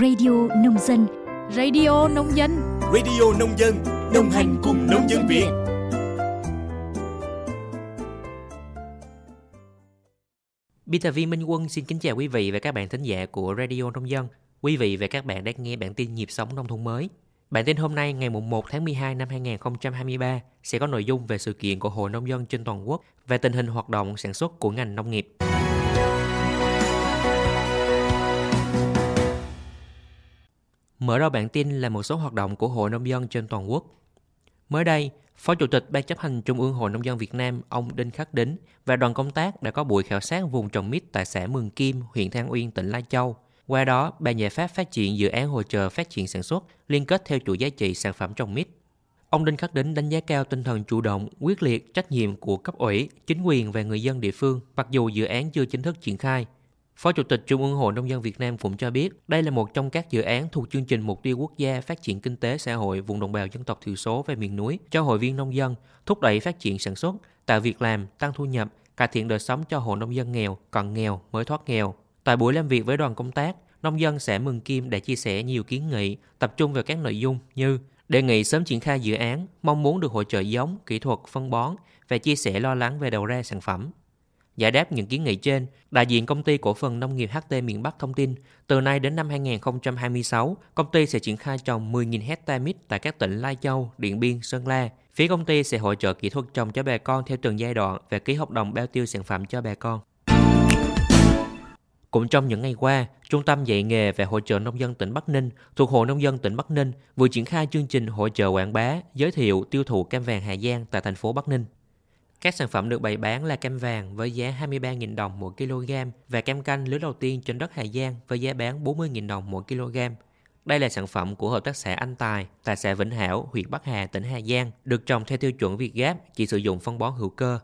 Radio Nông Dân Radio Nông Dân Radio Nông Dân Đồng hành cùng nông dân Việt Biên tập viên Minh Quân xin kính chào quý vị và các bạn thính giả của Radio Nông Dân. Quý vị và các bạn đang nghe bản tin nhịp sống nông thôn mới. Bản tin hôm nay ngày 1 tháng 12 năm 2023 sẽ có nội dung về sự kiện của Hội Nông dân trên toàn quốc và tình hình hoạt động sản xuất của ngành nông nghiệp. Mở đầu bản tin là một số hoạt động của Hội Nông dân trên toàn quốc. Mới đây, Phó Chủ tịch Ban chấp hành Trung ương Hội Nông dân Việt Nam ông Đinh Khắc Đính và đoàn công tác đã có buổi khảo sát vùng trồng mít tại xã Mường Kim, huyện Than Uyên, tỉnh Lai Châu. Qua đó, bàn giải pháp phát triển dự án hỗ trợ phát triển sản xuất liên kết theo chuỗi giá trị sản phẩm trồng mít. Ông Đinh Khắc Đính đánh giá cao tinh thần chủ động, quyết liệt, trách nhiệm của cấp ủy, chính quyền và người dân địa phương mặc dù dự án chưa chính thức triển khai, Phó Chủ tịch Trung ương Hội Nông dân Việt Nam cũng cho biết đây là một trong các dự án thuộc chương trình Mục tiêu Quốc gia Phát triển Kinh tế Xã hội vùng đồng bào dân tộc thiểu số và miền núi cho hội viên nông dân, thúc đẩy phát triển sản xuất, tạo việc làm, tăng thu nhập, cải thiện đời sống cho hộ nông dân nghèo, còn nghèo mới thoát nghèo. Tại buổi làm việc với đoàn công tác, nông dân xã Mừng Kim đã chia sẻ nhiều kiến nghị, tập trung vào các nội dung như đề nghị sớm triển khai dự án, mong muốn được hỗ trợ giống, kỹ thuật, phân bón và chia sẻ lo lắng về đầu ra sản phẩm. Giải đáp những kiến nghị trên, đại diện công ty cổ phần nông nghiệp HT miền Bắc thông tin, từ nay đến năm 2026, công ty sẽ triển khai trồng 10.000 hecta mít tại các tỉnh Lai Châu, Điện Biên, Sơn La. Phía công ty sẽ hỗ trợ kỹ thuật trồng cho bà con theo từng giai đoạn và ký hợp đồng bao tiêu sản phẩm cho bà con. Cũng trong những ngày qua, Trung tâm dạy nghề và hỗ trợ nông dân tỉnh Bắc Ninh thuộc Hội Nông dân tỉnh Bắc Ninh vừa triển khai chương trình hỗ trợ quảng bá, giới thiệu tiêu thụ cam vàng Hà Giang tại thành phố Bắc Ninh. Các sản phẩm được bày bán là cam vàng với giá 23.000 đồng mỗi kg và cam canh lứa đầu tiên trên đất Hà Giang với giá bán 40.000 đồng mỗi kg. Đây là sản phẩm của Hợp tác xã Anh Tài tại xã Vĩnh Hảo, huyện Bắc Hà, tỉnh Hà Giang, được trồng theo tiêu chuẩn Việt Gáp, chỉ sử dụng phân bón hữu cơ.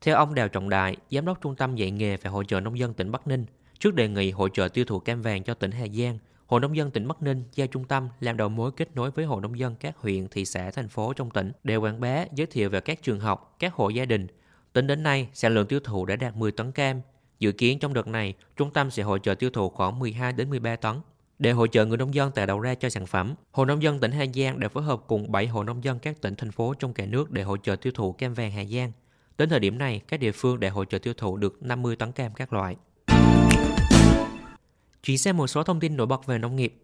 Theo ông Đào Trọng Đại, Giám đốc Trung tâm dạy nghề và hỗ trợ nông dân tỉnh Bắc Ninh, trước đề nghị hỗ trợ tiêu thụ cam vàng cho tỉnh Hà Giang, Hội Nông dân tỉnh Bắc Ninh giao trung tâm làm đầu mối kết nối với Hội Nông dân các huyện, thị xã, thành phố trong tỉnh để quảng bá, giới thiệu về các trường học, các hộ gia đình. Tính đến nay, sản lượng tiêu thụ đã đạt 10 tấn cam. Dự kiến trong đợt này, trung tâm sẽ hỗ trợ tiêu thụ khoảng 12 đến 13 tấn. Để hỗ trợ người nông dân tạo đầu ra cho sản phẩm, Hội Nông dân tỉnh Hà Giang đã phối hợp cùng 7 hội nông dân các tỉnh, thành phố trong cả nước để hỗ trợ tiêu thụ cam vàng Hà Giang. Đến thời điểm này, các địa phương đã hỗ trợ tiêu thụ được 50 tấn cam các loại. Chuyển sang một số thông tin nổi bật về nông nghiệp.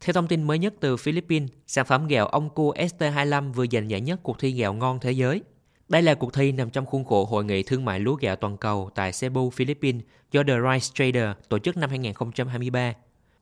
Theo thông tin mới nhất từ Philippines, sản phẩm gạo ông cua ST25 vừa giành giải nhất cuộc thi gạo ngon thế giới. Đây là cuộc thi nằm trong khuôn khổ Hội nghị Thương mại lúa gạo toàn cầu tại Cebu, Philippines do The Rice Trader tổ chức năm 2023.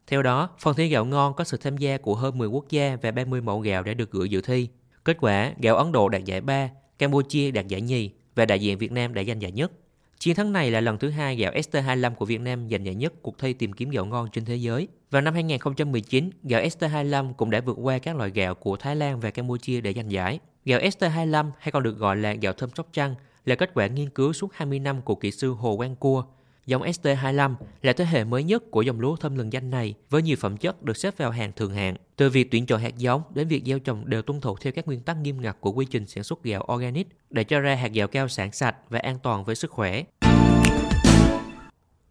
Theo đó, phần thi gạo ngon có sự tham gia của hơn 10 quốc gia và 30 mẫu gạo đã được gửi dự thi. Kết quả, gạo Ấn Độ đạt giải 3, Campuchia đạt giải nhì và đại diện Việt Nam đã giành giải nhất. Chiến thắng này là lần thứ hai gạo ST25 của Việt Nam giành giải nhất cuộc thi tìm kiếm gạo ngon trên thế giới. Vào năm 2019, gạo ST25 cũng đã vượt qua các loại gạo của Thái Lan và Campuchia để giành giải. Gạo ST25 hay còn được gọi là gạo thơm Sóc Trăng là kết quả nghiên cứu suốt 20 năm của kỹ sư Hồ Quang Cua. Dòng ST25 là thế hệ mới nhất của dòng lúa thơm lừng danh này với nhiều phẩm chất được xếp vào hàng thường hạng. Từ việc tuyển chọn hạt giống đến việc gieo trồng đều tuân thủ theo các nguyên tắc nghiêm ngặt của quy trình sản xuất gạo organic để cho ra hạt gạo cao sản sạch và an toàn với sức khỏe.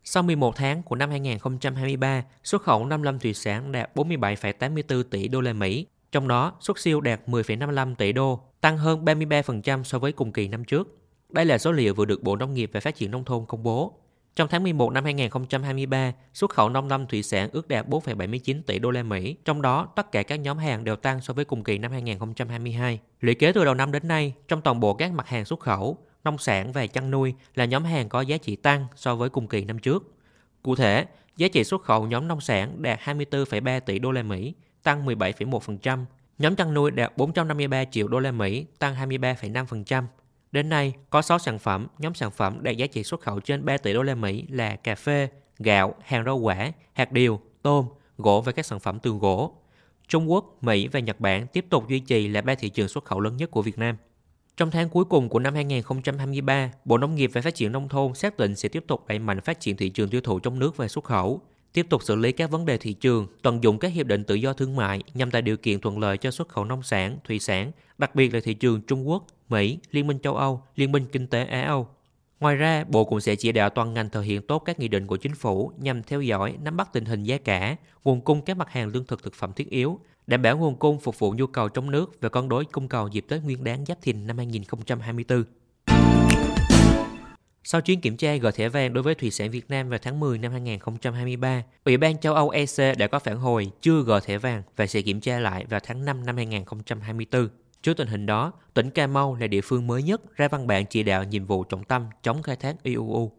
Sau 11 tháng của năm 2023, xuất khẩu 55 thủy sản đạt 47,84 tỷ đô la Mỹ, trong đó xuất siêu đạt 10,55 tỷ đô, tăng hơn 33% so với cùng kỳ năm trước. Đây là số liệu vừa được Bộ Nông nghiệp và Phát triển Nông thôn công bố. Trong tháng 11 năm 2023, xuất khẩu nông lâm thủy sản ước đạt 4,79 tỷ đô la Mỹ, trong đó tất cả các nhóm hàng đều tăng so với cùng kỳ năm 2022. Lũy kế từ đầu năm đến nay, trong toàn bộ các mặt hàng xuất khẩu, nông sản và chăn nuôi là nhóm hàng có giá trị tăng so với cùng kỳ năm trước. Cụ thể, giá trị xuất khẩu nhóm nông sản đạt 24,3 tỷ đô la Mỹ, tăng 17,1%. Nhóm chăn nuôi đạt 453 triệu đô la Mỹ, tăng 23,5%. Đến nay, có 6 sản phẩm, nhóm sản phẩm đạt giá trị xuất khẩu trên 3 tỷ đô la Mỹ là cà phê, gạo, hàng rau quả, hạt điều, tôm, gỗ và các sản phẩm từ gỗ. Trung Quốc, Mỹ và Nhật Bản tiếp tục duy trì là ba thị trường xuất khẩu lớn nhất của Việt Nam. Trong tháng cuối cùng của năm 2023, Bộ Nông nghiệp và Phát triển Nông thôn xác định sẽ tiếp tục đẩy mạnh phát triển thị trường tiêu thụ trong nước và xuất khẩu, tiếp tục xử lý các vấn đề thị trường, tận dụng các hiệp định tự do thương mại nhằm tạo điều kiện thuận lợi cho xuất khẩu nông sản, thủy sản, đặc biệt là thị trường Trung Quốc, Mỹ, Liên minh châu Âu, Liên minh Kinh tế Á Âu. Ngoài ra, Bộ cũng sẽ chỉ đạo toàn ngành thực hiện tốt các nghị định của chính phủ nhằm theo dõi, nắm bắt tình hình giá cả, nguồn cung các mặt hàng lương thực thực phẩm thiết yếu, đảm bảo nguồn cung phục vụ nhu cầu trong nước và cân đối cung cầu dịp Tết Nguyên đán Giáp Thìn năm 2024. Sau chuyến kiểm tra gỡ thẻ vàng đối với thủy sản Việt Nam vào tháng 10 năm 2023, Ủy ban châu Âu EC đã có phản hồi chưa gỡ thẻ vàng và sẽ kiểm tra lại vào tháng 5 năm 2024. Trước tình hình đó, tỉnh Cà Mau là địa phương mới nhất ra văn bản chỉ đạo nhiệm vụ trọng tâm chống khai thác IUU.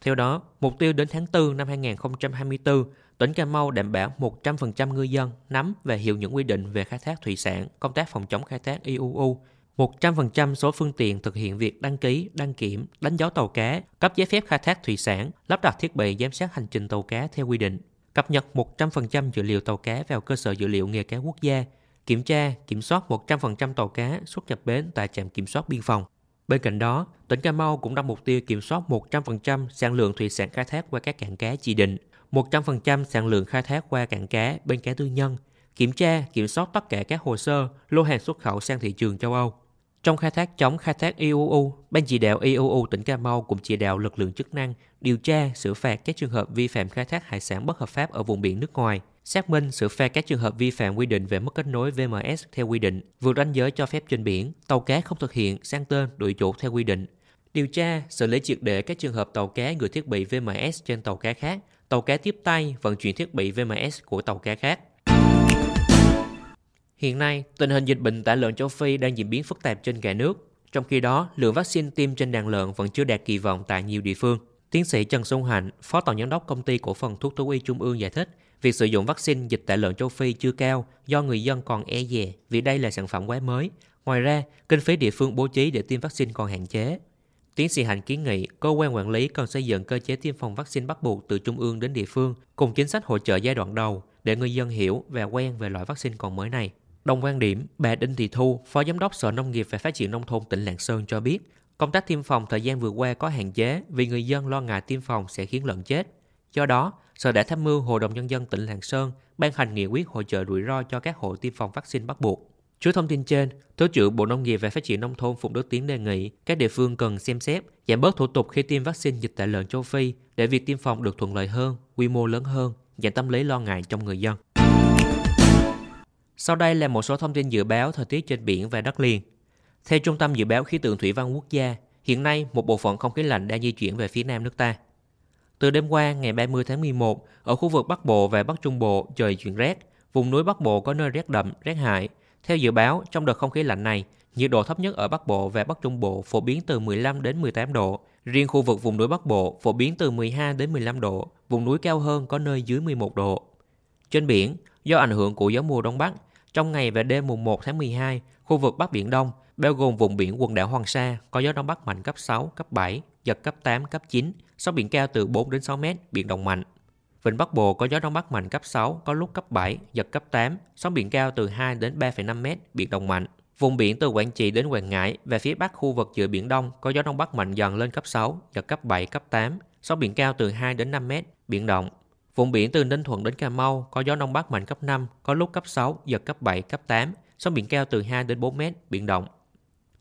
Theo đó, mục tiêu đến tháng 4 năm 2024, tỉnh Cà Mau đảm bảo 100% ngư dân nắm và hiểu những quy định về khai thác thủy sản, công tác phòng chống khai thác IUU, 100% số phương tiện thực hiện việc đăng ký, đăng kiểm, đánh dấu tàu cá, cấp giấy phép khai thác thủy sản, lắp đặt thiết bị giám sát hành trình tàu cá theo quy định, cập nhật 100% dữ liệu tàu cá vào cơ sở dữ liệu nghề cá quốc gia, kiểm tra, kiểm soát 100% tàu cá xuất nhập bến tại trạm kiểm soát biên phòng. Bên cạnh đó, tỉnh Cà Mau cũng đặt mục tiêu kiểm soát 100% sản lượng thủy sản khai thác qua các cảng cá chỉ định, 100% sản lượng khai thác qua cảng cá bên cá tư nhân, kiểm tra, kiểm soát tất cả các hồ sơ, lô hàng xuất khẩu sang thị trường châu Âu. Trong khai thác chống khai thác IUU, Ban chỉ đạo IUU tỉnh Cà Mau cũng chỉ đạo lực lượng chức năng điều tra, xử phạt các trường hợp vi phạm khai thác hải sản bất hợp pháp ở vùng biển nước ngoài, xác minh xử phạt các trường hợp vi phạm quy định về mất kết nối VMS theo quy định, vượt ranh giới cho phép trên biển, tàu cá không thực hiện sang tên đổi chủ theo quy định, điều tra, xử lý triệt để các trường hợp tàu cá gửi thiết bị VMS trên tàu cá khác, tàu cá tiếp tay vận chuyển thiết bị VMS của tàu cá khác. Hiện nay, tình hình dịch bệnh tả lợn châu Phi đang diễn biến phức tạp trên cả nước. Trong khi đó, lượng vaccine tiêm trên đàn lợn vẫn chưa đạt kỳ vọng tại nhiều địa phương. Tiến sĩ Trần Xuân Hạnh, Phó Tổng Giám đốc Công ty Cổ phần Thuốc Thú y Trung ương giải thích, việc sử dụng vaccine dịch tả lợn châu Phi chưa cao do người dân còn e dè vì đây là sản phẩm quá mới. Ngoài ra, kinh phí địa phương bố trí để tiêm vaccine còn hạn chế. Tiến sĩ Hạnh kiến nghị cơ quan quản lý cần xây dựng cơ chế tiêm phòng vaccine bắt buộc từ trung ương đến địa phương cùng chính sách hỗ trợ giai đoạn đầu để người dân hiểu và quen về loại vaccine còn mới này. Đồng quan điểm, bà Đinh Thị Thu, Phó Giám đốc Sở Nông nghiệp và Phát triển Nông thôn tỉnh Lạng Sơn cho biết, công tác tiêm phòng thời gian vừa qua có hạn chế vì người dân lo ngại tiêm phòng sẽ khiến lợn chết. Do đó, Sở đã tham mưu Hội đồng Nhân dân tỉnh Lạng Sơn ban hành nghị quyết hỗ trợ rủi ro cho các hộ tiêm phòng vaccine bắt buộc. Trước thông tin trên, Thứ trưởng Bộ Nông nghiệp và Phát triển Nông thôn Phùng Đức Tiến đề nghị các địa phương cần xem xét giảm bớt thủ tục khi tiêm vaccine dịch tả lợn châu Phi để việc tiêm phòng được thuận lợi hơn, quy mô lớn hơn, giảm tâm lý lo ngại trong người dân. Sau đây là một số thông tin dự báo thời tiết trên biển và đất liền. Theo Trung tâm Dự báo Khí tượng Thủy văn Quốc gia, hiện nay một bộ phận không khí lạnh đang di chuyển về phía nam nước ta. Từ đêm qua, ngày 30 tháng 11, ở khu vực Bắc Bộ và Bắc Trung Bộ trời chuyển rét, vùng núi Bắc Bộ có nơi rét đậm, rét hại. Theo dự báo, trong đợt không khí lạnh này, nhiệt độ thấp nhất ở Bắc Bộ và Bắc Trung Bộ phổ biến từ 15 đến 18 độ, riêng khu vực vùng núi Bắc Bộ phổ biến từ 12 đến 15 độ, vùng núi cao hơn có nơi dưới 11 độ. Trên biển, do ảnh hưởng của gió mùa đông bắc, trong ngày và đêm mùng 1 tháng 12, khu vực Bắc Biển Đông, bao gồm vùng biển quần đảo Hoàng Sa, có gió Đông Bắc mạnh cấp 6, cấp 7, giật cấp 8, cấp 9, sóng biển cao từ 4 đến 6 mét, biển động mạnh. Vịnh Bắc Bộ có gió Đông Bắc mạnh cấp 6, có lúc cấp 7, giật cấp 8, sóng biển cao từ 2 đến 3,5 mét, biển động mạnh. Vùng biển từ Quảng Trị đến Quảng Ngãi và phía bắc khu vực giữa Biển Đông có gió Đông Bắc mạnh dần lên cấp 6, giật cấp 7, cấp 8, sóng biển cao từ 2 đến 5 mét, biển động. Vùng biển từ Ninh Thuận đến Cà Mau có gió Đông Bắc mạnh cấp 5, có lúc cấp 6, giật cấp 7, cấp 8, sóng biển cao từ 2 đến 4 mét, biển động.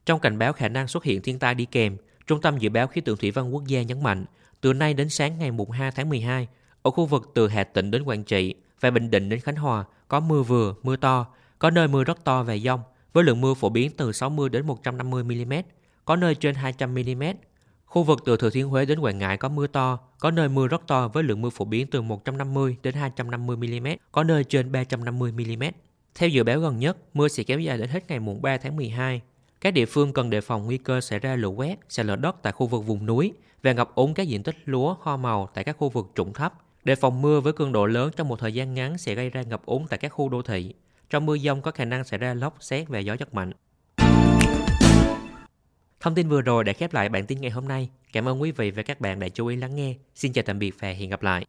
Trong cảnh báo khả năng xuất hiện thiên tai đi kèm, Trung tâm Dự báo Khí tượng Thủy văn Quốc gia nhấn mạnh, từ nay đến sáng ngày 2 tháng 12, ở khu vực từ Hà Tĩnh đến Quảng Trị và Bình Định đến Khánh Hòa có mưa vừa, mưa to, có nơi mưa rất to và dông, với lượng mưa phổ biến từ 60 đến 150 mm, có nơi trên 200 mm, Khu vực từ Thừa Thiên Huế đến Quảng Ngãi có mưa to, có nơi mưa rất to với lượng mưa phổ biến từ 150 đến 250 mm, có nơi trên 350 mm. Theo dự báo gần nhất, mưa sẽ kéo dài đến hết ngày mùng 3 tháng 12. Các địa phương cần đề phòng nguy cơ xảy ra lũ quét, sạt lở đất tại khu vực vùng núi và ngập úng các diện tích lúa, hoa màu tại các khu vực trũng thấp. Đề phòng mưa với cường độ lớn trong một thời gian ngắn sẽ gây ra ngập úng tại các khu đô thị. Trong mưa dông có khả năng xảy ra lốc, xét và gió giật mạnh. Thông tin vừa rồi đã khép lại bản tin ngày hôm nay. Cảm ơn quý vị và các bạn đã chú ý lắng nghe. Xin chào tạm biệt và hẹn gặp lại.